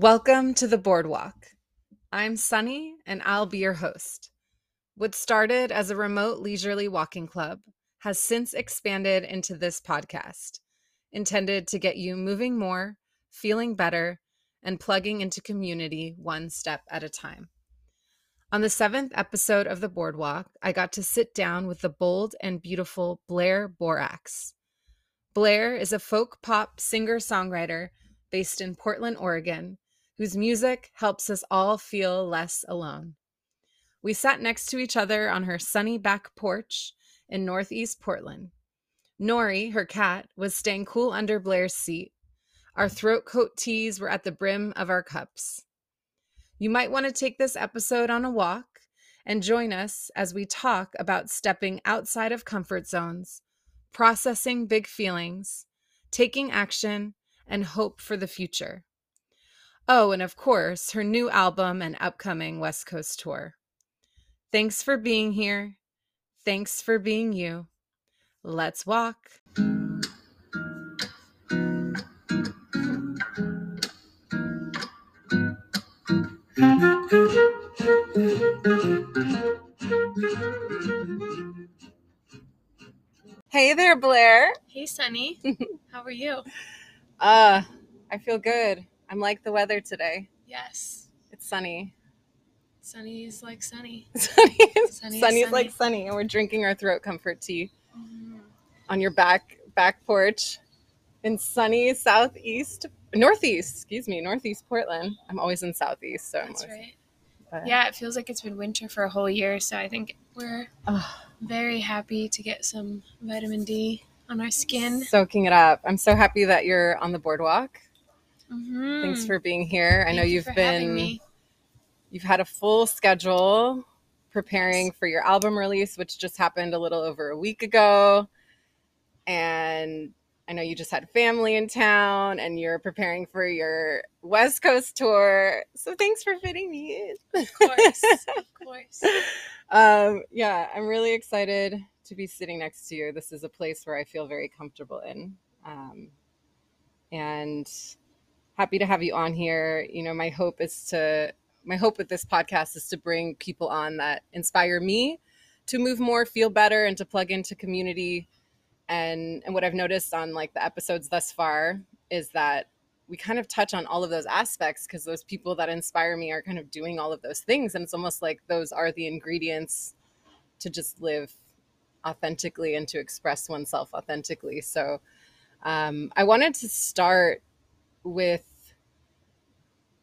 Welcome to the Bored Walk. I'm Sunny, and I'll be your host. What started as a remote leisurely walking club has since expanded into this podcast, intended to get you moving more, feeling better, and plugging into community one step at a time. On the seventh episode of The Bored Walk, I got to sit down with the bold and beautiful Blair Borax. Blair is a folk pop singer songwriter based in Portland, Oregon, whose music helps us all feel less alone. We sat next to each other on her sunny back porch in Northeast Portland. Nori, her cat, was staying cool under Blair's seat. Our throat coat teas were at the brim of our cups. You might want to take this episode on a walk and join us as we talk about stepping outside of comfort zones, processing big feelings, taking action, and hope for the future. Oh, and of course, her new album and upcoming West Coast tour. Thanks for being here. Thanks for being you. Let's walk. Hey there, Blair. Hey, Sunny. How are you? Uh, I feel good. I'm like the weather today. Yes. It's sunny. Sunny is like sunny. Sunny is, Sunny sunny is is like sunny. sunny, and we're drinking our throat comfort tea Mhm. on your back back porch in sunny southeast, northeast. Excuse me, northeast Portland. I'm always in southeast, so That's always, right. but- Yeah, it feels like it's been winter for a whole year, so I think we're very happy to get some vitamin D on our skin. soaking it up. I'm so happy that you're on the bored walk. Mhm. Thanks for being here. I know you you've been you've had a full schedule preparing for your album release, which just happened a little over a week ago. And I know you just had family in town and you're preparing for your West Coast tour. So thanks for fitting me in. Of course. of course. um, yeah, I'm really excited to be sitting next to you. This is a place where I feel very comfortable in. Um, and happy to have you on here. You know, my hope is to, my hope with this podcast is to bring people on that inspire me to move more, feel better, and to plug into community. And, and what I've noticed on like the episodes thus far is that we kind of touch on all of those aspects because those people that inspire me are kind of doing all of those things and it's almost like those are the ingredients to just live authentically and to express oneself authentically so um, i wanted to start with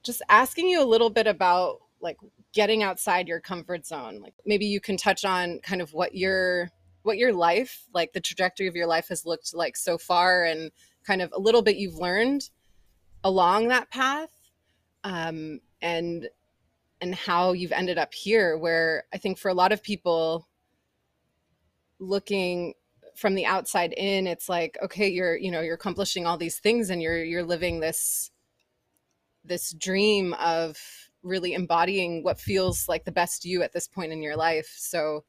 just asking you a little bit about like getting outside your comfort zone. Like maybe you can touch on kind of what your what your life like the trajectory of your life has looked like so far and kind of a little bit you've learned along that path um, and and how you've ended up here where i think for a lot of people looking from the outside in it's like okay you're you know you're accomplishing all these things and you're you're living this this dream of really embodying what feels like the best you at this point in your life so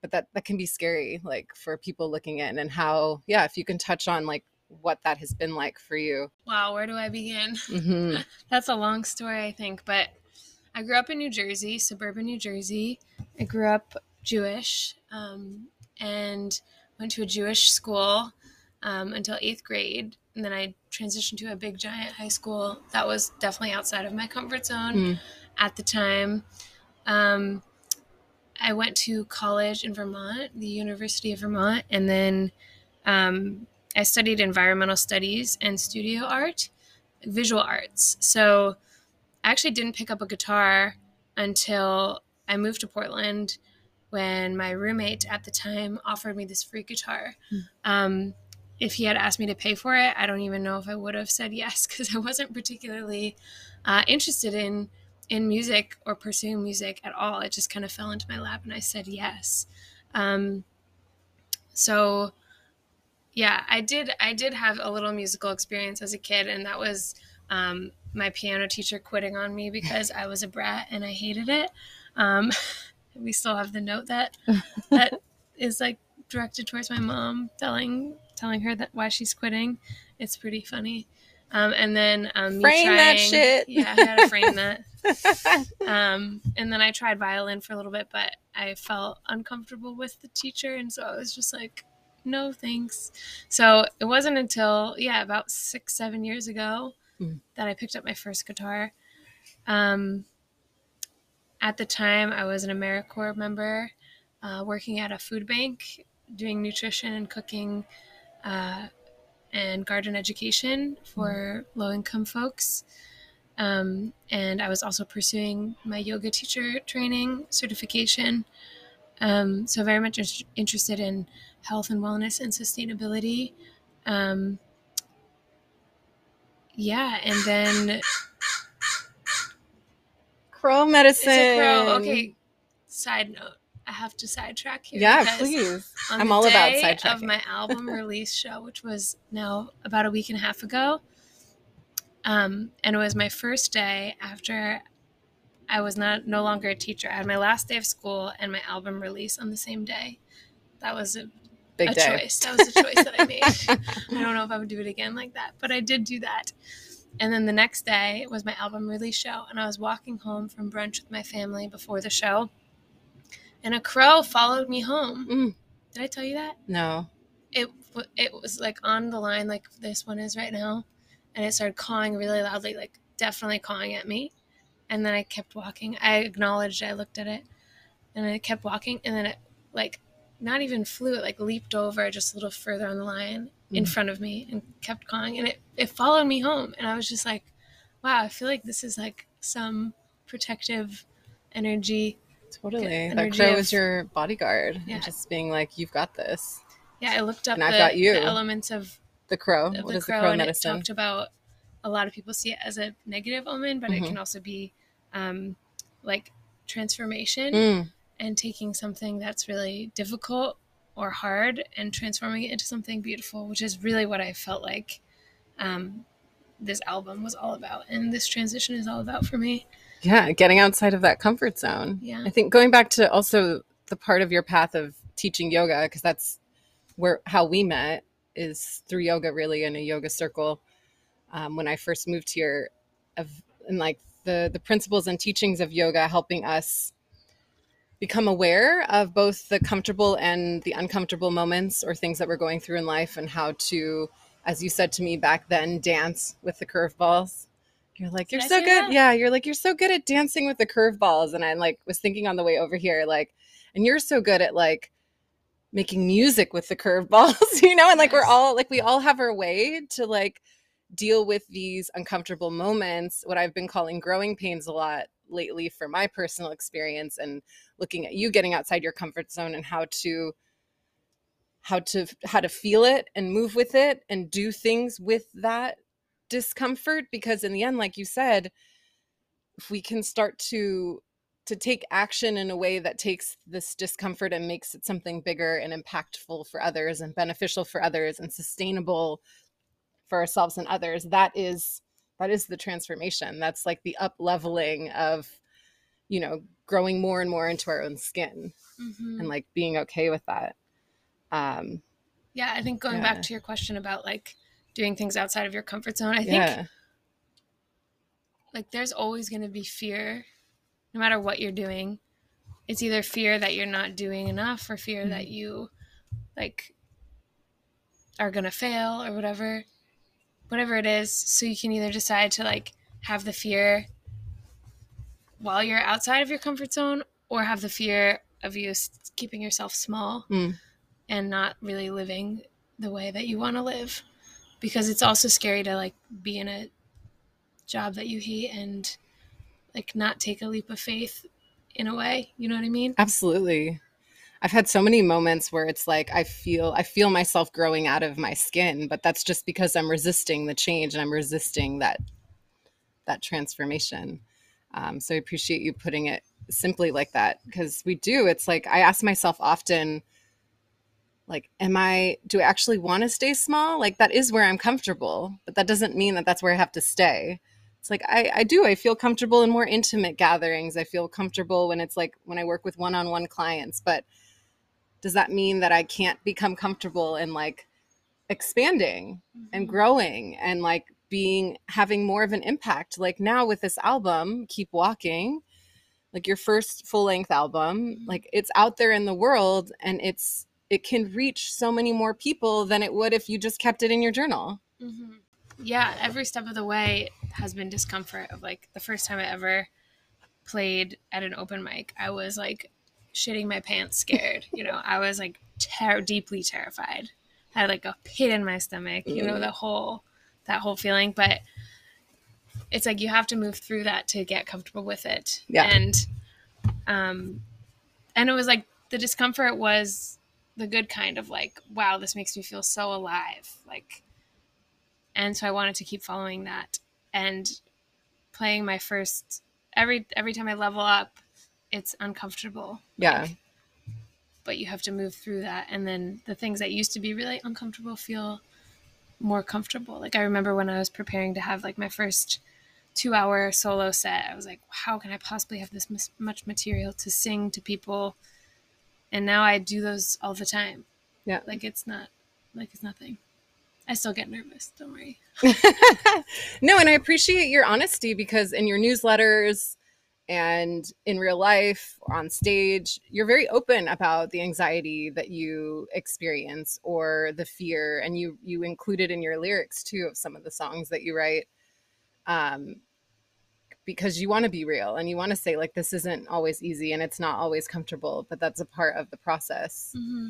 but that that can be scary like for people looking in and how yeah if you can touch on like what that has been like for you Wow, where do I begin? hmm That's a long story, I think, but I grew up in New Jersey, suburban New Jersey. I grew up Jewish um, and went to a Jewish school um, until eighth grade. And then I transitioned to a big giant high school that was definitely outside of my comfort zone Mm. at the time. Um, I went to college in Vermont, the University of Vermont, and then um, I studied environmental studies and studio art, visual arts. So I actually didn't pick up a guitar until I moved to Portland when my roommate at the time offered me this free guitar. Hmm. Um, if he had asked me to pay for it, I don't even know if I would have said yes because I wasn't particularly uh, interested in in music or pursuing music at all. It just kind of fell into my lap, and I said yes. Um, so yeah, I did. I did have a little musical experience as a kid, and that was um, my piano teacher quitting on me because I was a brat and I hated it. Um, we still have the note that that is like directed towards my mom, telling telling her that why she's quitting. It's pretty funny. Um, and then um, me Frame that shit. Yeah, I had to frame that. Um, and then I tried violin for a little bit, but I felt uncomfortable with the teacher, and so I was just like, no thanks. So it wasn't until yeah, about six, seven years ago Mm. that I picked up my first guitar. Um, at the time, I was an AmeriCorps member, uh, working at a food bank, doing nutrition and cooking, uh, and garden education for low income folks. Um, and I was also pursuing my yoga teacher training certification. Um, so very much in- interested in health and wellness and sustainability. Um, yeah, and then Crow medicine. it's a crow. Okay, side note. I have to sidetrack here. Yeah, please. I'm all about sidetracking. of my album release show, which was now about a week and a half ago. Um, and it was my first day after I was not no longer a teacher. I had my last day of school and my album release on the same day. That was a, Big a day. choice. That was a choice that I made. I don't know if I would do it again like that, but I did do that. And then the next day was my album release show, and I was walking home from brunch with my family before the show, and a crow followed me home. Mm. Did I tell you that? No. It it was like on the line like this one is right now, and it started cawing really loudly, like definitely cawing at me. And then I kept walking. I acknowledged. I looked at it, and I kept walking, and then it like not even flew. It like leaped over just a little further on the line in Mm. front of me and kept cawing, and it it followed me home. And I was just like, wow, I feel like this is like some protective energy. Totally. That energy crow of- is your bodyguard. Yeah. And just being like, you've got this. Yeah, I looked up And I've got you. the elements of The crow. of What the is crow, the crow and medicine? it talked about a lot of people see it as a negative omen, but Mhm. it can also be um, like transformation Mm. and taking something that's really difficult or hard and transforming it into something beautiful, which is really what I felt like um, this album was all about, and this transition is all about for me. Yeah, getting outside of that comfort zone. Yeah. I think going back to also the part of your path of teaching yoga, because that's where how we met is through yoga, really in a yoga circle. Um, when I first moved here, of and like the the principles and teachings of yoga helping us become aware of both the comfortable and the uncomfortable moments or things that we're going through in life, and how to, as you said to me back then, dance with the curveballs. You're like, Did you're I so good. that? Yeah, you're like, you're so good at dancing with the curveballs. And I like was thinking on the way over here, like, and you're so good at like making music with the curveballs, you know? And like we're all like we all have our way to like deal with these uncomfortable moments, what I've been calling growing pains a lot lately for my personal experience and looking at you getting outside your comfort zone and how to how to how to feel it and move with it and do things with that discomfort because in the end like you said if we can start to to take action in a way that takes this discomfort and makes it something bigger and impactful for others and beneficial for others and sustainable for ourselves and others that is that is the transformation. That's like the up leveling of you know growing more and more into our own skin Mhm. and like being okay with that. Um Yeah, I think going Yeah. back to your question about like doing things outside of your comfort zone, I think yeah. like there's always going to be fear no matter what you're doing. It's either fear that you're not doing enough or fear that you like are going to fail or whatever whatever it is so you can either decide to like have the fear while you're outside of your comfort zone or have the fear of you keeping yourself small Mm. and not really living the way that you want to live because it's also scary to like be in a job that you hate and like not take a leap of faith in a way you know what i mean Absolutely. I've had so many moments where it's like I feel I feel myself growing out of my skin, but that's just because I'm resisting the change and I'm resisting that that transformation. Um, so I appreciate you putting it simply like that because we do. It's like I ask myself often, like, am I? Do I actually want to stay small? Like that is where I'm comfortable, but that doesn't mean that that's where I have to stay it's like I, I do i feel comfortable in more intimate gatherings i feel comfortable when it's like when i work with one-on-one clients but does that mean that i can't become comfortable in like expanding and growing and like being having more of an impact? Like now with this album keep walking like your first full length album like it's out there in the world and it's it can reach so many more people than it would if you just kept it in your journal. Mm-hmm. yeah every step of the way has been discomfort of like the first time i ever played at an open mic i was like shitting my pants scared you know i was like ter- deeply terrified I had like a pit in my stomach you know mm. the whole that whole feeling but it's like you have to move through that to get comfortable with it. Yeah. And um and it was like the discomfort was the good kind of like, wow, this makes me feel so alive. Like and so I wanted to keep following that. And playing my first every every time I level up, it's uncomfortable. Yeah. Like, but you have to move through that and then the things that used to be really uncomfortable feel more comfortable. Like I remember when I was preparing to have like my first two hour solo set. I was like, how can I possibly have this much material to sing to people? And now I do those all the time. Yeah. Like it's not, like it's nothing. I still get nervous. Don't worry. no, and I appreciate your honesty because in your newsletters and in real life on stage, you're very open about the anxiety that you experience or the fear, and you you include it in your lyrics too of some of the songs that you write um, because you want to be real and you want to say like this isn't always easy and it's not always comfortable but that's a part of the process mm-hmm.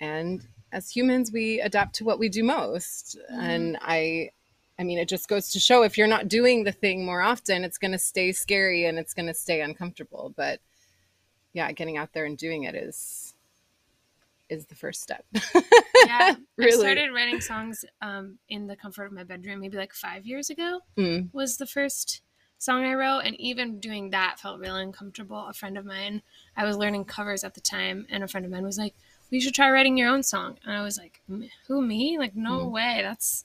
and as humans we adapt to what we do most mm-hmm. and i i mean it just goes to show if you're not doing the thing more often it's going to stay scary and it's going to stay uncomfortable but yeah getting out there and doing it is is the first step. yeah, really. I started writing songs um, in the comfort of my bedroom maybe like five years ago. Mm. Was the first song I wrote, and even doing that felt really uncomfortable. A friend of mine, I was learning covers at the time, and a friend of mine was like, "We should try writing your own song," and I was like, "Who me? Like, no mm. way. That's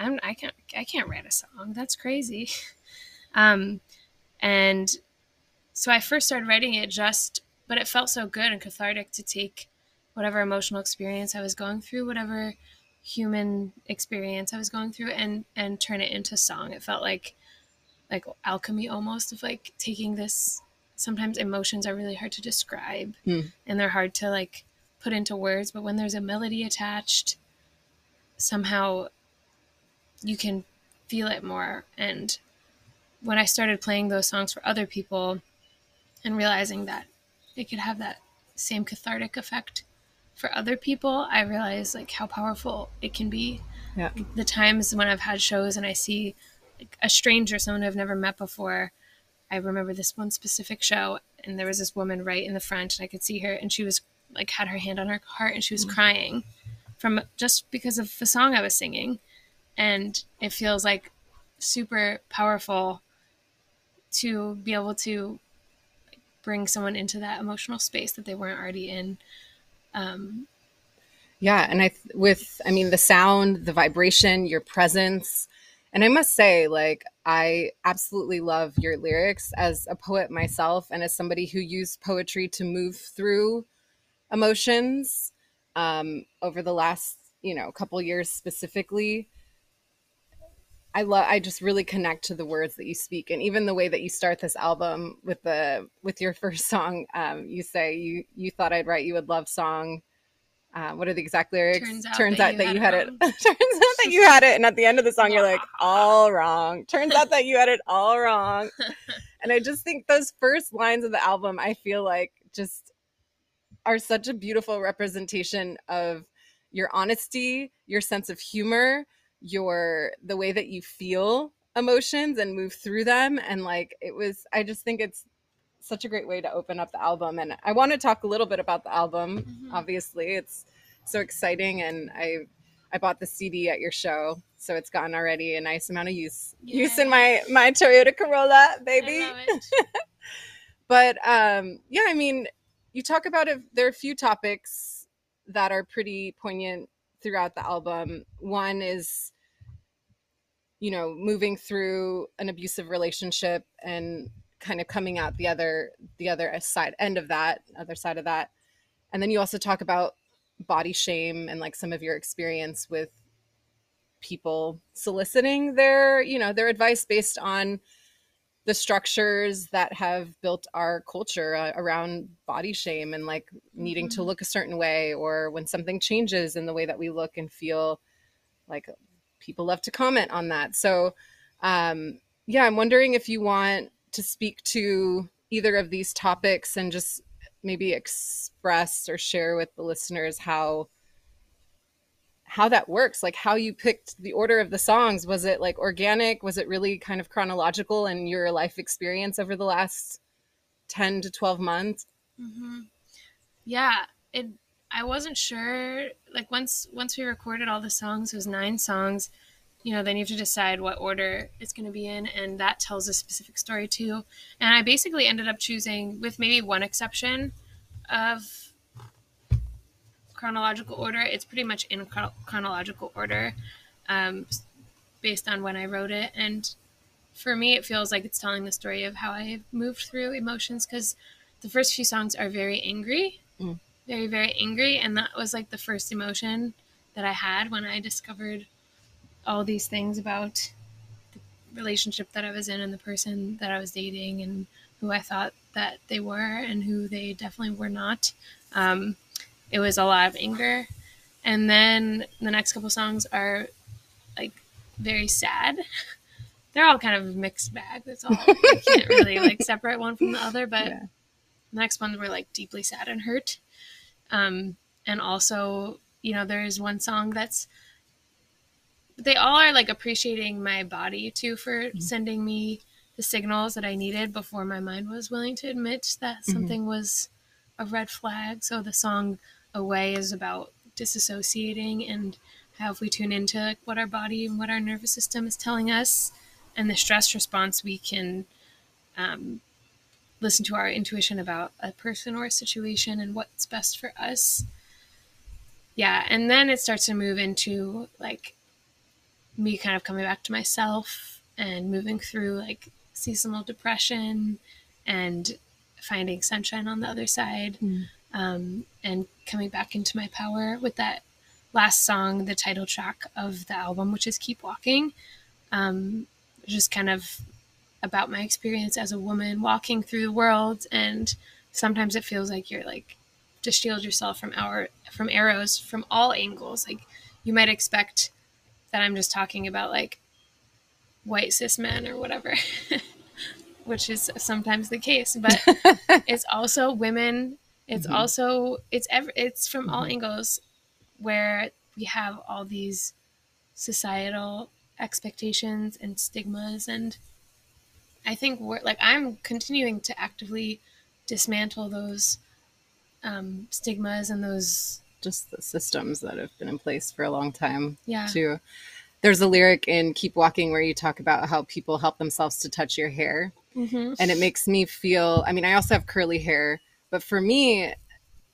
I'm I can't I can't write a song. That's crazy." um, and so I first started writing it just, but it felt so good and cathartic to take whatever emotional experience I was going through, whatever human experience I was going through and and turn it into song. It felt like like alchemy almost of like taking this sometimes emotions are really hard to describe mm. and they're hard to like put into words, but when there's a melody attached, somehow you can feel it more. And when I started playing those songs for other people and realizing that it could have that same cathartic effect for other people, I realized like how powerful it can be. Yeah. The times when I've had shows and I see like, a stranger, someone I've never met before. I remember this one specific show, and there was this woman right in the front, and I could see her, and she was like had her hand on her heart, and she was mm-hmm. crying from just because of the song I was singing, and it feels like super powerful to be able to bring someone into that emotional space that they weren't already in um, yeah, and I with I mean the sound, the vibration, your presence, and I must say, like I absolutely love your lyrics as a poet myself, and as somebody who used poetry to move through emotions um, over the last you know couple years specifically. I love I just really connect to the words that you speak and even the way that you start this album with the with your first song um, you say you you thought I'd write you a love song. Uh, what are the exact lyrics? Turns out, turns that, out you that, you had, it, it. turns out that you had it and at the end of the song you're like all wrong. Turns out that you had it all wrong. And I just think those first lines of the album I feel like just are such a beautiful representation of your honesty your sense of humor your the way that you feel emotions and move through them. And like it was i just think it's such a great way to open up the album. And i want to talk a little bit about the album mm-hmm. obviously. It's so exciting and i i bought the cd at your show so it's gotten already a nice amount of use Yay. use in my my toyota corolla baby. But um yeah i mean you talk about it there are a few topics that are pretty poignant throughout the album. One is, you know, moving through an abusive relationship and kind of coming out the other the other side end of that, other side of that. And then you also talk about body shame and like some of your experience with people soliciting their you know their advice based on the structures that have built our culture uh, around body shame and like needing mm-hmm. to look a certain way or when something changes in the way that we look and feel like people love to comment on that so um yeah i'm wondering if you want to speak to either of these topics and just maybe express or share with the listeners how how that works like how you picked the order of the songs. Was it like organic? Was it really kind of chronological in your life experience over the last 10 to 12 months? Mm-hmm. yeah it i wasn't sure like once once we recorded all the songs it was nine songs you know then you have to decide what order it's going to be in and that tells a specific story too. And i basically ended up choosing with maybe one exception of chronological order. It's pretty much in chronological order um, based on when I wrote it. And for me, it feels like it's telling the story of how I moved through emotions because the first few songs are very angry, mm. very, very angry. And that was like the first emotion that I had when I discovered all these things about the relationship that I was in and the person that I was dating and who I thought that they were and who they definitely were not. Um, it was a lot of anger. And then the next couple songs are like very sad. They're all kind of mixed bag. That's all. I can't really like separate one from the other, but yeah. the next ones were like deeply sad and hurt. Um, and also, you know, there's one song that's they all are like appreciating my body too for mm-hmm. sending me the signals that I needed before my mind was willing to admit that mm-hmm. something was a red flag. So the song away is about disassociating and how if we tune into what our body and what our nervous system is telling us and the stress response we can um, listen to our intuition about a person or a situation and what's best for us. Yeah and then it starts to move into like me kind of coming back to myself and moving through like seasonal depression and finding sunshine on the other side. Mm um, and coming back into my power with that last song, the title track of the album, which is Keep Walking. Um, just kind of about my experience as a woman walking through the world. And sometimes it feels like you're like to shield yourself from our from arrows from all angles. Like you might expect that I'm just talking about like white cis men or whatever. which is sometimes the case, but it's also women it's mm-hmm. also it's ever it's from mm-hmm. all angles where we have all these societal expectations and stigmas and I think we're like I'm continuing to actively dismantle those um, stigmas and those just the systems that have been in place for a long time. Yeah. Too. There's a lyric in Keep Walking where you talk about how people help themselves to touch your hair. Mm-hmm. And it makes me feel, I mean, I also have curly hair, but for me,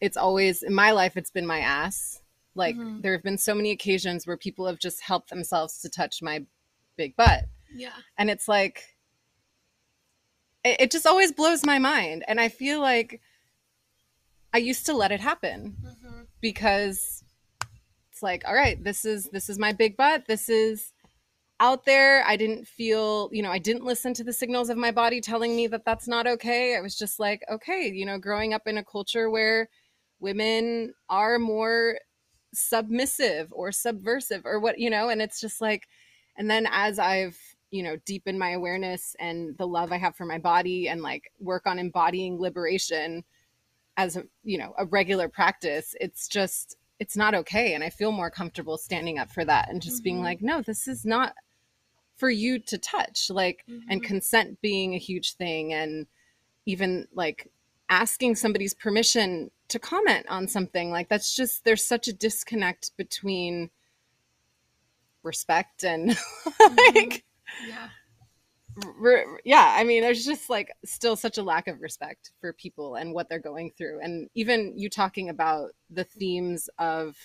it's always in my life, it's been my ass. Like mm-hmm. there have been so many occasions where people have just helped themselves to touch my big butt. Yeah. And it's like, it, it just always blows my mind. And I feel like I used to let it happen mm-hmm. because it's like, all right, this is this is my big butt. This is out there. I didn't feel, you know, I didn't listen to the signals of my body telling me that that's not okay. I was just like, okay, you know, growing up in a culture where women are more submissive or subversive or what, you know, and it's just like, and then as I've, you know, deepened my awareness and the love I have for my body and like work on embodying liberation as a, you know, a regular practice, it's just, it's not okay. And I feel more comfortable standing up for that and just mm-hmm. being like, no, this is not for you to touch like mm-hmm. and consent being a huge thing and even like asking somebody's permission to comment on something like that's just there's such a disconnect between respect and mm-hmm. like yeah re, yeah i mean there's just like still such a lack of respect for people and what they're going through and even you talking about the themes of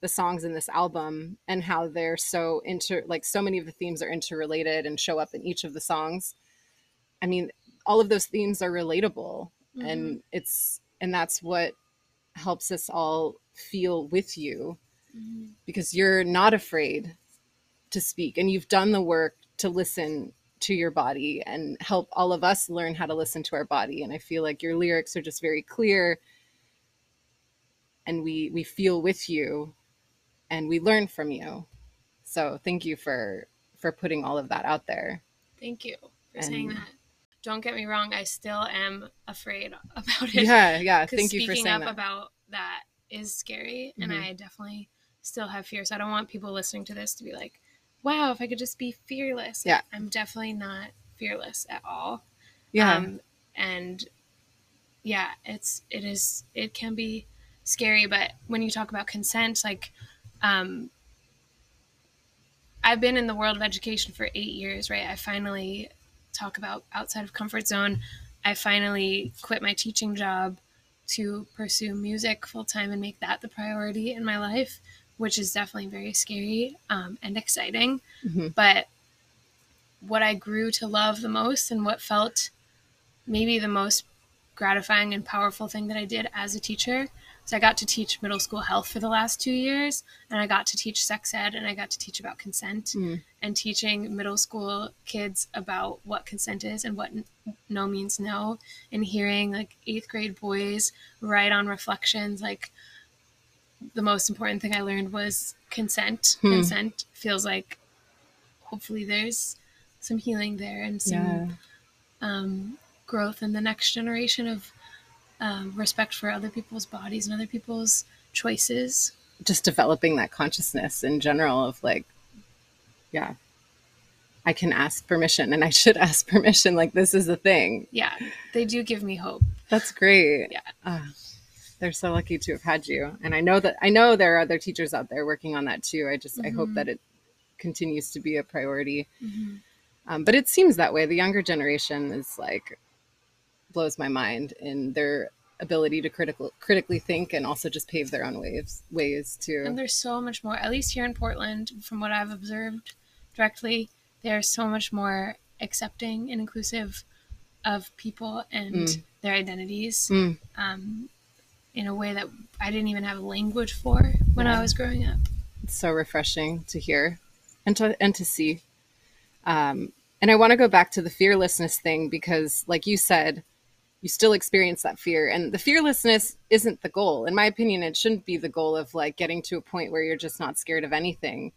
the songs in this album and how they're so inter like so many of the themes are interrelated and show up in each of the songs i mean all of those themes are relatable mm-hmm. and it's and that's what helps us all feel with you mm-hmm. because you're not afraid to speak and you've done the work to listen to your body and help all of us learn how to listen to our body and i feel like your lyrics are just very clear and we we feel with you and we learn from you so thank you for for putting all of that out there Thank you for saying that. Don't get me wrong, I still am afraid about it. yeah yeah. thank you for speaking saying up that about that is scary, and Mhm. I definitely still have fears. I don't want people listening to this to be like, "Wow, if I could just be fearless." Yeah. I'm definitely not fearless at all. yeah Um, and yeah, it's it is it can be scary, but when you talk about consent, like, um, I've been in the world of education for eight years, right? I finally talk about outside of comfort zone. I finally quit my teaching job to pursue music full time and make that the priority in my life, which is definitely very scary um, and exciting. Mhm. But what I grew to love the most and what felt maybe the most gratifying and powerful thing that I did as a teacher is I got to teach middle school health for the last two years, and I got to teach sex ed, and I got to teach about consent, Mm. and teaching middle school kids about what consent is and what no means no, and hearing like eighth grade boys write on reflections like the most important thing I learned was consent. Hmm. Consent feels like hopefully there's some healing there and some yeah um, growth in the next generation of um, respect for other people's bodies and other people's choices. just developing that consciousness in general of like yeah i can ask permission and i should ask permission like this is a thing Yeah, they do give me hope. that's great Yeah. Ah, they're so lucky to have had you and i know that i know there are other teachers out there working on that too i just i hope Mhm. that it continues to be a priority um, but it seems that way the younger generation is like blows my mind in their ability to critical critically think and also just pave their own waves ways to And there's so much more, at least here in Portland, from what I've observed directly, there's so much more accepting and inclusive of people and Mm. their identities Mm. um, in a way that I didn't even have language for when Yeah. I was growing up. it's so refreshing to hear and to and to see. Um, and I want to go back to the fearlessness thing because, like you said, you still experience that fear, and the fearlessness isn't the goal. In my opinion, it shouldn't be the goal of like getting to a point where you're just not scared of anything,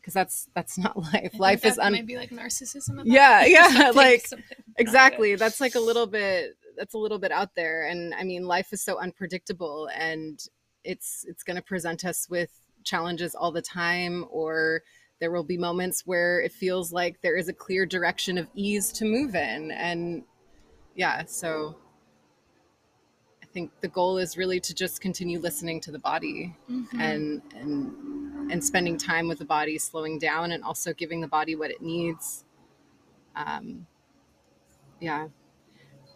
because that's that's not life. I Life is un- might be like narcissism. Yeah, yeah, Something- like, something exactly that's like a little bit that's a little bit out there and i mean life is so unpredictable and it's it's going to present us with challenges all the time or there will be moments where it feels like there is a clear direction of ease to move in and yeah so think the goal is really to just continue listening to the body Mhm. and and and spending time with the body slowing down and also giving the body what it needs um yeah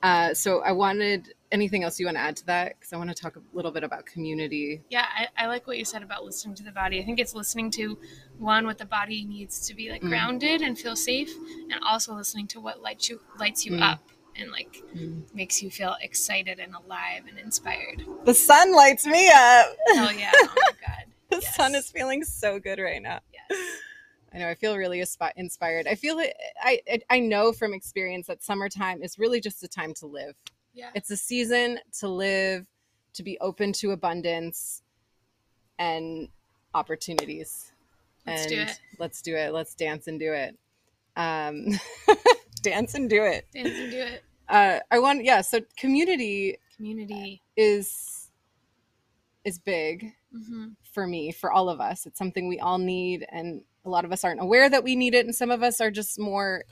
uh so i wanted anything else you want to add to that because i want to talk a little bit about community Yeah, I, I like what you said about listening to the body. I think it's listening to one what the body needs to be like Mm. grounded and feel safe, and also listening to what lights you lights you Mm. up and like makes you feel excited and alive and inspired. the sun lights me up Oh yeah! Oh my god! the Yes. sun is feeling so good right now Yes. I know. I feel really inspired. I feel it. I I- I know from experience that summertime is really just a time to live. Yeah. It's a season to live, to be open to abundance and opportunities. Let's and do it. Let's do it. Let's dance and do it. Um, dance and do it. Dance and do it. Uh, I want. Yeah. So community Community. is is big hmm for me, for all of us. It's something we all need, and a lot of us aren't aware that we need it, and some of us are just more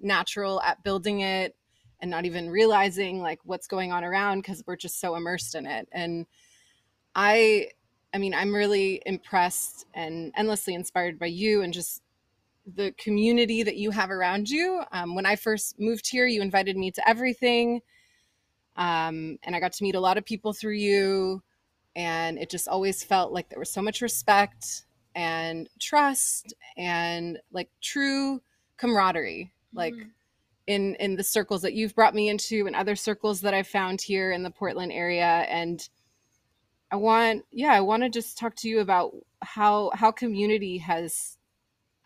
natural at building it and not even realizing like what's going on around because we're just so immersed in it. And I, I mean, I'm really impressed and endlessly inspired by you and just the community that you have around you. Um, when I first moved here, you invited me to everything. Um, and I got to meet a lot of people through you and it just always felt like there was so much respect and trust and like true camaraderie like Mhm. in in the circles that you've brought me into and other circles that I've found here in the Portland area and I want yeah I want to just talk to you about how how community has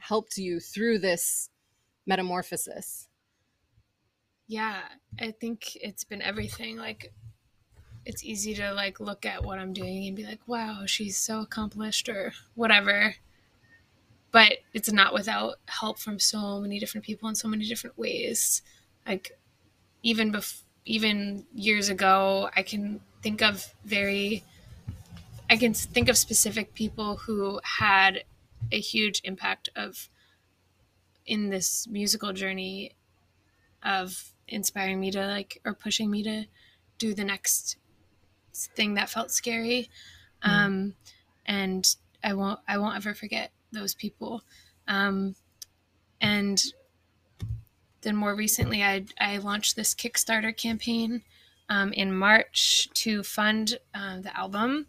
helped you through this metamorphosis? Yeah, I think it's been everything. Like it's easy to like look at what I'm doing and be like, "Wow, she's so accomplished" or whatever. But it's not without help from so many different people in so many different ways. Like even bef- even years ago, I can think of very I can think of specific people who had a huge impact of in this musical journey of inspiring me to like or pushing me to do the next thing that felt scary. Mm. um and i won't i won't ever forget those people. Um and then more recently i i launched this kickstarter campaign um, in march to fund uh, the album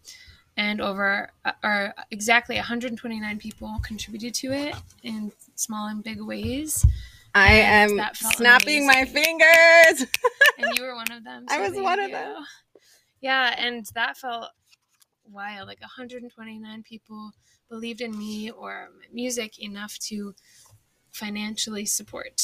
and over uh, or exactly 129 people contributed to it in small and big ways I am snapping amazing. my fingers. and you were one of them. So I was one of them. Yeah, and that felt wild. Like 129 people believed in me or music enough to financially support.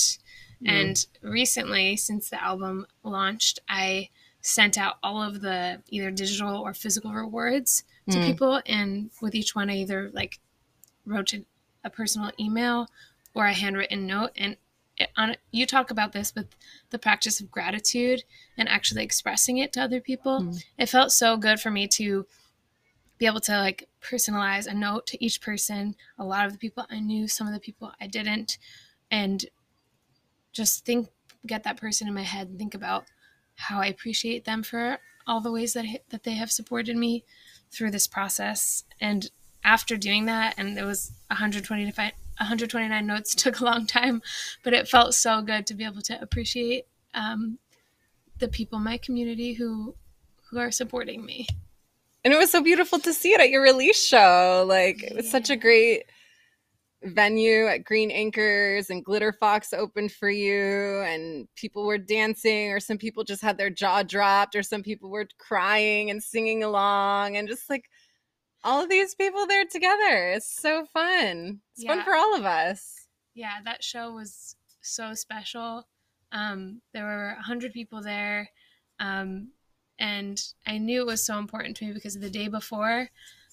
Mm. And recently, since the album launched, I sent out all of the either digital or physical rewards to mm. people. And with each one, I either like wrote a personal email or a handwritten note. And on you talk about this with the practice of gratitude and actually expressing it to other people mm. it felt so good for me to be able to like personalize a note to each person a lot of the people i knew some of the people i didn't and just think get that person in my head and think about how i appreciate them for all the ways that that they have supported me through this process and after doing that and it was 120 to 129 notes took a long time, but it felt so good to be able to appreciate um, the people in my community who who are supporting me. And it was so beautiful to see it at your release show. Like it was such a great venue at Green Anchors and Glitter Fox opened for you and people were dancing or some people just had their jaw dropped or some people were crying and singing along and just like all of these people there together. It's so fun. It's yeah. fun for all of us. Yeah, that show was so special. Um, there were a hundred people there, um, and I knew it was so important to me because the day before,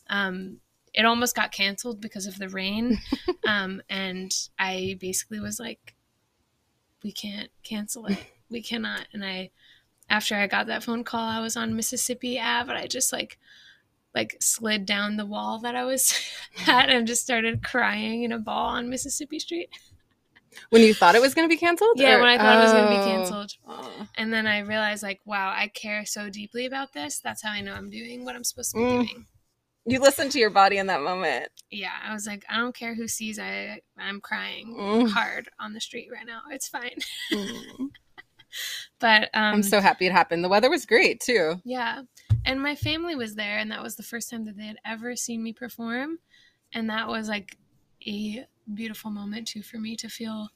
um, it almost got canceled because of the rain, um, and I basically was like, "We can't cancel it. We cannot." And I, after I got that phone call, I was on Mississippi Ave, and I just like like slid down the wall that I was at and just started crying in a ball on Mississippi Street. When you thought it was going to be canceled? Yeah, or? when I thought oh. it was going to be canceled. Oh. And then I realized, like, wow, I care so deeply about this. That's how I know I'm doing what I'm supposed to be mm. doing. You listened to your body in that moment. Yeah, I was like, I don't care who sees. I I'm crying mm. hard on the street right now. It's fine. Mm. but um, I'm so happy it happened. The weather was great too. Yeah, and my family was there and that was the first time that they had ever seen me perform and that was like a beautiful moment too for me to feel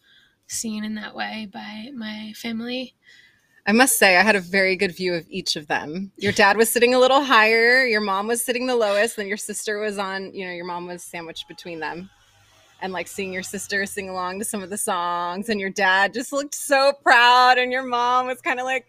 seen in that way by my family I must say, I had a very good view of each of them. Your dad was sitting a little higher, your mom was sitting the lowest, and your sister was on, you know, your mom was sandwiched between them. And like seeing your sister sing along to some of the songs, and your dad just looked so proud, and your mom was kind of like,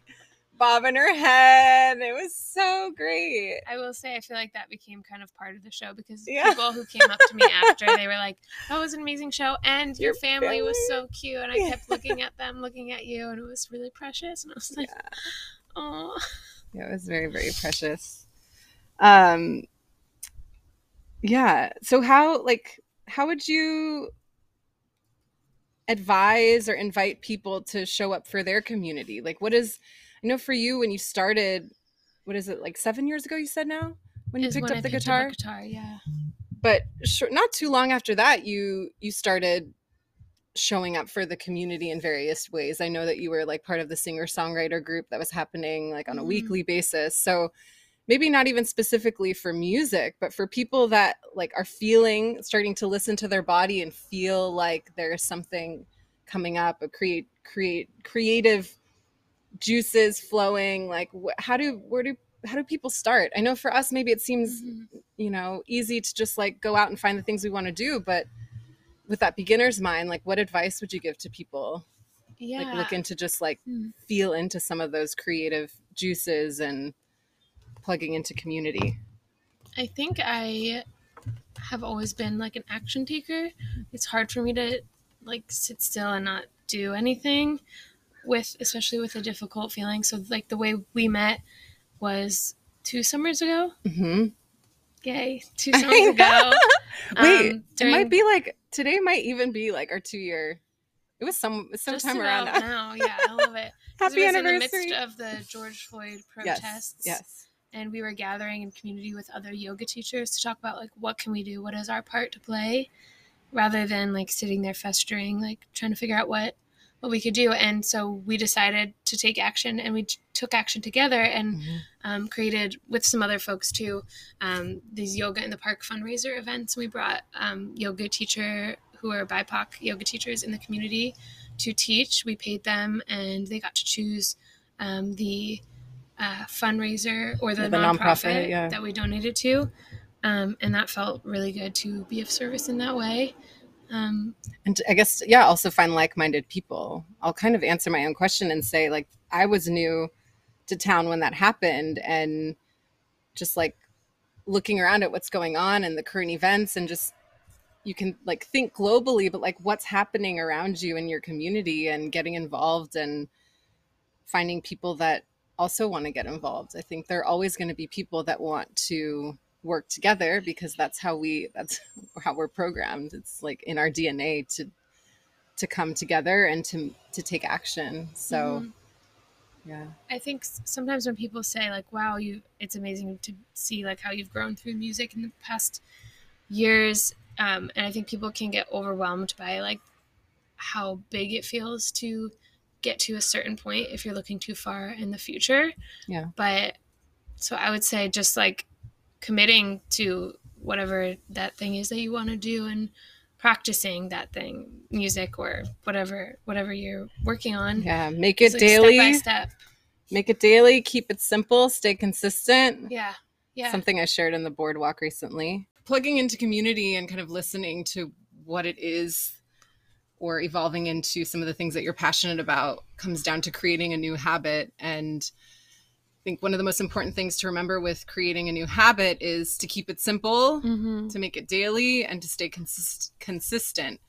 bobbing her head. It was so great. I will say, I feel like that became kind of part of the show because yeah. people who came up to me after, they were like, that was an amazing show. And your, your family, family, was so cute. And I yeah. kept looking at them, looking at you, and it was really precious. And I was like, oh. Yeah. yeah, it was very, very precious. Um, yeah. So, how, like, how would you advise or invite people to show up for their community? Like, what is, I know for you when you started, what is it like seven years ago? You said now when you picked when up the guitar. Up guitar, yeah. But not too long after that, you you started showing up for the community in various ways. I know that you were like part of the singer songwriter group that was happening like on a mm-hmm. weekly basis. So maybe not even specifically for music, but for people that like are feeling starting to listen to their body and feel like there's something coming up, a create create creative juices flowing like wh- how do where do how do people start i know for us maybe it seems mm-hmm. you know easy to just like go out and find the things we want to do but with that beginner's mind, like what advice would you give to people Yeah. like looking to just like Hmm. feel into some of those creative juices and plugging into community? I think I have always been like an action taker. It's hard for me to like sit still and not do anything with especially with a difficult feeling. So like the way we met was two summers ago. hmm Yay. Two summers ago. Wait, Um, it might be like today might even be like our two year. It was some sometime around now. now. Yeah, I love it. Happy it was anniversary! in the midst of the George Floyd yes, protests. yes. and we were gathering in community with other yoga teachers to talk about like what can we do what is our part to play rather than like sitting there festering like trying to figure out what what we could do. And so we decided to take action and we t- took action together and Mhm. um, created with some other folks too um, these yoga in the park fundraiser events. We brought um, yoga teacher who are bipoc yoga teachers in the community to teach. We paid them and they got to choose um, the uh, fundraiser or the, The nonprofit, nonprofit, yeah. that we donated to. Um, and that felt really good to be of service in that way um, and I guess yeah, also find like-minded people. I'll kind of answer my own question and say like I was new to town when that happened and just like looking around at what's going on and the current events and just you can like think globally but like what's happening around you in your community and getting involved and finding people that also want to get involved. I think there are always going to be people that want to work together because that's how we that's how we're programmed. It's like in our DNA to to come together and to to take action. So mhm. yeah. I think sometimes when people say like, "Wow, you," it's amazing to see like how you've grown through music in the past years, um, and I think people can get overwhelmed by like how big it feels to get to a certain point if you're looking too far in the future. Yeah. But so I would say just like committing to whatever that thing is that you want to do and practicing that thing, music or whatever whatever you're working on. Yeah, make it like, daily. step by step. Make it daily, keep it simple, stay consistent. Yeah. Yeah. something I shared in the bored walk recently. Plugging into community and kind of listening to what it is or evolving into some of the things that you're passionate about comes down to creating a new habit. And I think one of the most important things to remember with creating a new habit is to keep it simple, Mm-hmm. to make it daily, and to stay consist- consistent.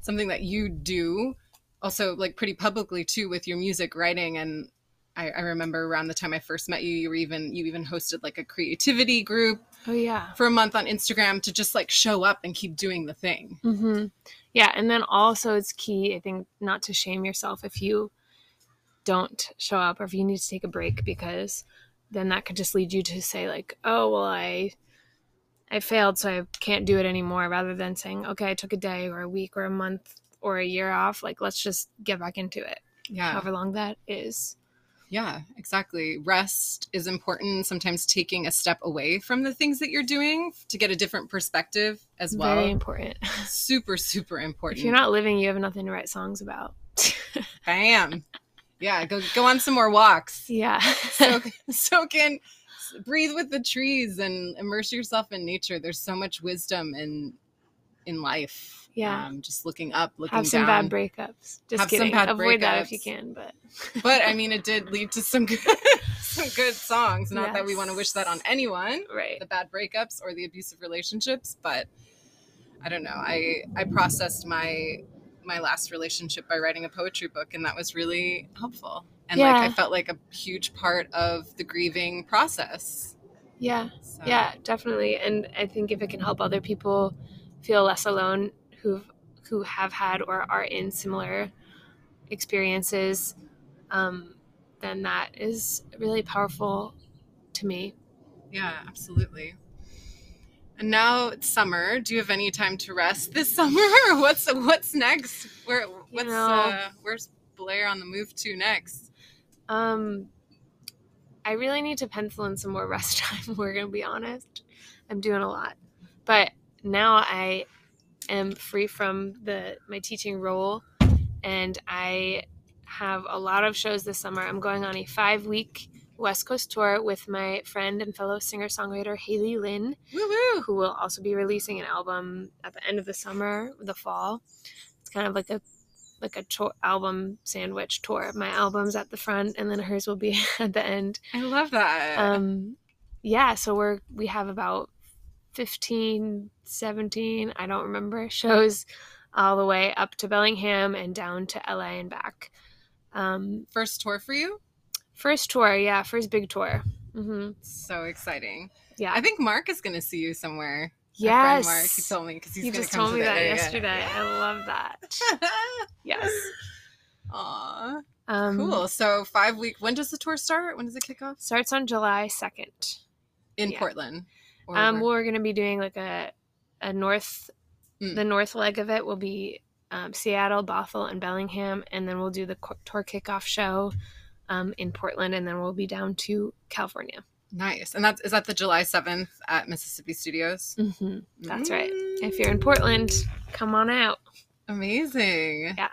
Something that you do also like pretty publicly too with your music writing and I, I remember around the time I first met you, you were even you even hosted like a creativity group Oh yeah. for a month on Instagram to just like show up and keep doing the thing. Mm-hmm. Yeah, and then also it's key, I think, not to shame yourself if you don't show up or if you need to take a break because then that could just lead you to say like, oh well, I I failed, so I can't do it anymore. Rather than saying, okay, I took a day or a week or a month or a year off. Like, let's just get back into it, Yeah. however long that is. Yeah, exactly. Rest is important. Sometimes taking a step away from the things that you're doing to get a different perspective as well. Very important. super, super important. if you're not living, you have nothing to write songs about. Bam. Yeah, go go on some more walks. yeah. soak, soak in, breathe with the trees, and immerse yourself in nature. There's so much wisdom in in life. Yeah. um, just looking up, looking have some down. bad breakups. Just Have kidding. Avoid that if you can, but but I mean, it did lead to some good, some good songs. Not that we want to wish that on anyone, right. the bad breakups or the abusive relationships. But I don't know. I I processed my my last relationship by writing a poetry book, and that was really helpful. And like I felt like a huge part of the grieving process. Yeah. So, Yeah, definitely. And I think if it can help other people feel less alone who who have had or are in similar experiences, um, then that is really powerful to me. Yeah, absolutely. And now it's summer. Do you have any time to rest this summer? What's what's next? Where what's know- uh, where's Blair on the move to next? Um, I really need to pencil in some more rest time. We're gonna be honest. I'm doing a lot, but now I am free from the my teaching role, and I have a lot of shows this summer. I'm going on a five week West Coast tour with my friend and fellow singer songwriter Haley Lynn, Woo who will also be releasing an album at the end of the summer, the fall. It's kind of like a like a album sandwich tour. My album's at the front, and then hers will be at the end. I love that. Um, yeah, so we're we have about 15, 17, I don't remember, shows all the way up to Bellingham and down to LA and back. Um, First tour for you? First tour, yeah, first big tour. hmm So exciting. Yeah, I think Mark is going to see you somewhere. Yes. Mark, he told me because he's gonna just told to me that area. yesterday. I love that. Yes. Aw, Um, cool. So five week. When does the tour start? When does it kick off? Starts on July second. In Yeah. Portland. Or Um, we're gonna be doing like a a north. Mm. The north leg of it will be um, Seattle, Bothell, and Bellingham, and then we'll do the tour kickoff show um, in Portland, and then we'll be down to California. nice. And that's is that the July seventh at Mississippi Studios. hmm That's right. If you're in Portland, come on out. Amazing. Yeah.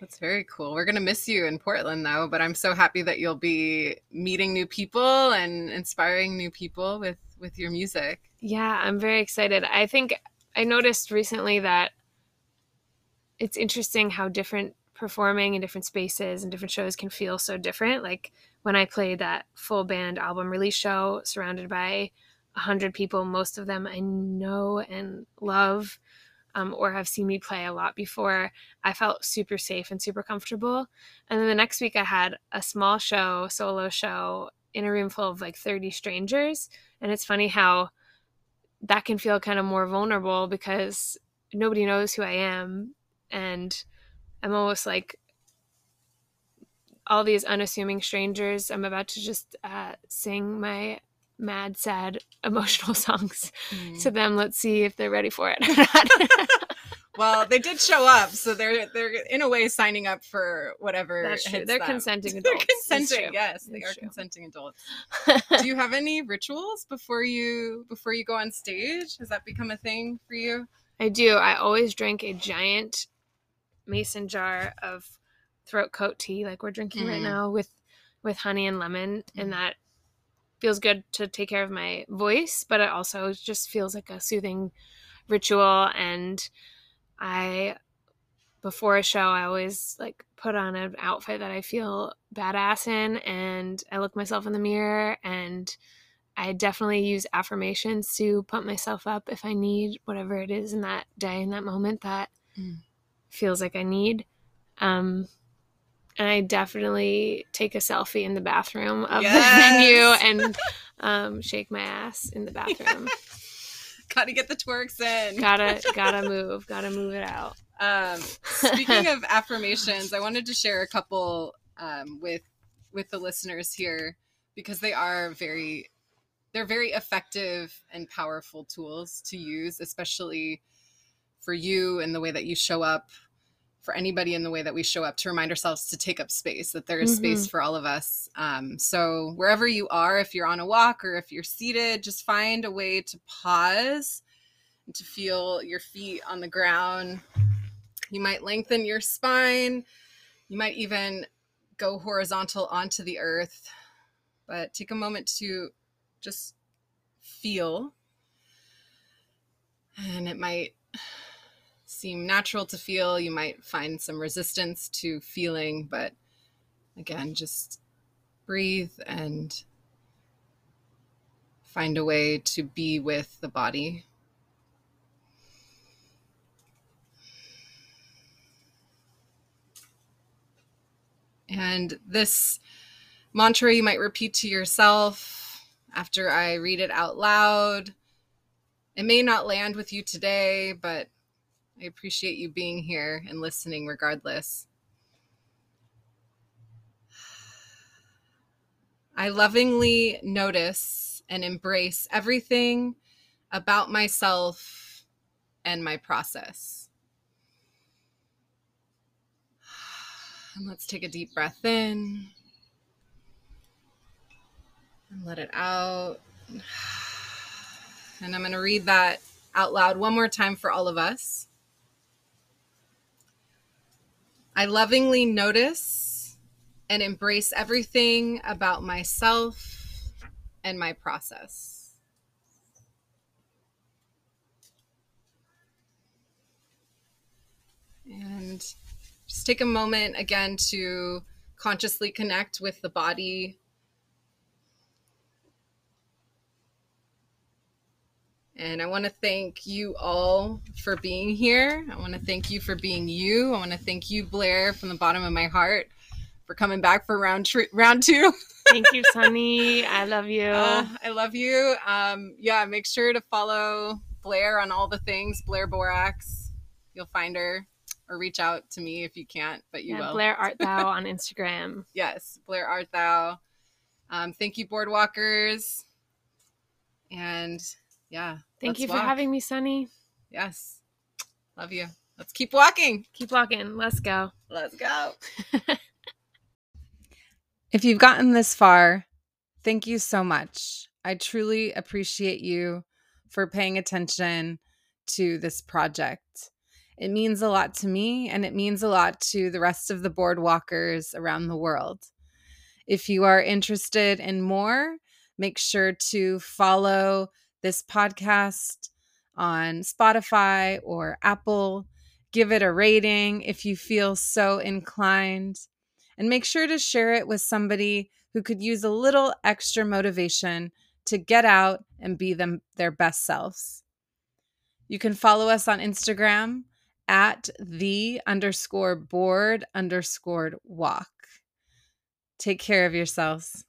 That's very cool. We're going to miss you in Portland, though, but I'm so happy that you'll be meeting new people and inspiring new people with, with your music. Yeah, I'm very excited. I think I noticed recently that it's interesting how different performing in different spaces and different shows can feel so different. Like when I played that full band album release show surrounded by a hundred people, most of them I know and love. Um, or have seen me play a lot before, I felt super safe and super comfortable. And then the next week, I had a small show, solo show, in a room full of like 30 strangers. And it's funny how that can feel kind of more vulnerable because nobody knows who I am. And I'm almost like all these unassuming strangers. I'm about to just uh, sing my mad, sad, emotional songs to them. Let's see if they're ready for it or not. well, they did show up, so they're they're in a way signing up for whatever. That's true. hits They're them. consenting adults. They're consenting. Yes, they It's are true. consenting adults. Do you have any rituals before you before you go on stage? Has that become a thing for you? I do. I always drink a giant mason jar of throat coat tea, like we're drinking right Mhm. now, with with honey and lemon, Mhm. and that feels good to take care of my voice, but it also just feels like a soothing ritual. And I, before a show, I always like put on an outfit that I feel badass in, and I look myself in the mirror and. I definitely use affirmations to pump myself up if I need whatever it is in that day, in that moment that Mm. Feels like I need. Um, and I definitely take a selfie in the bathroom of Yes. the venue and um, shake my ass in the bathroom. Got to get the twerks in. gotta gotta move, gotta move it out. Um, speaking of affirmations, I wanted to share a couple um, with with the listeners here because they are very they're very effective and powerful tools to use, especially for you and the way that you show up. For anybody in the way that we show up, to remind ourselves to take up space, that there is space for all of us. Um, so, wherever you are, if you're on a walk or if you're seated, just find a way to pause and to feel your feet on the ground you might lengthen your spine. You might even go horizontal onto the earth. But take a moment to just feel. And it might seem natural to feel. You might find some resistance to feeling. But again, just breathe and find a way to be with the body. And this mantra you might repeat to yourself after I read it out loud. It may not land with you today, but I appreciate you being here and listening regardless. I lovingly notice and embrace everything about myself and my process. And let's take a deep breath in and let it out. And I'm going to read that out loud one more time for all of us. I lovingly notice and embrace everything about myself and my process. And just take a moment again to consciously connect with the body. And I want to thank you all for being here. I want to thank you for being you. I want to thank you, Blair, from the bottom of my heart for coming back for round tr- round two. Thank you, Sunny. I love you. Uh, I love you. Um, yeah, make sure to follow Blair on all the things. Blair Borax. You'll find her or reach out to me if you can't, but you yeah, will. Blair Art Thou on Instagram. yes, Blair Art Thou. Um, thank you, Bored Walkers. And yeah. Thank you for walk. having me, Sunny. Yes. Love you. Let's keep walking. Keep walking. Let's go. Let's go. if you've gotten this far, thank you so much. I truly appreciate you for paying attention to this project. It means a lot to me and it means a lot to the rest of the bored walkers around the world. If you are interested in more, make sure to follow this podcast on Spotify or Apple. Give it a rating if you feel so inclined. And make sure to share it with somebody who could use a little extra motivation to get out and be them their best selves. You can follow us on Instagram at the underscore bored underscore walk. Take care of yourselves.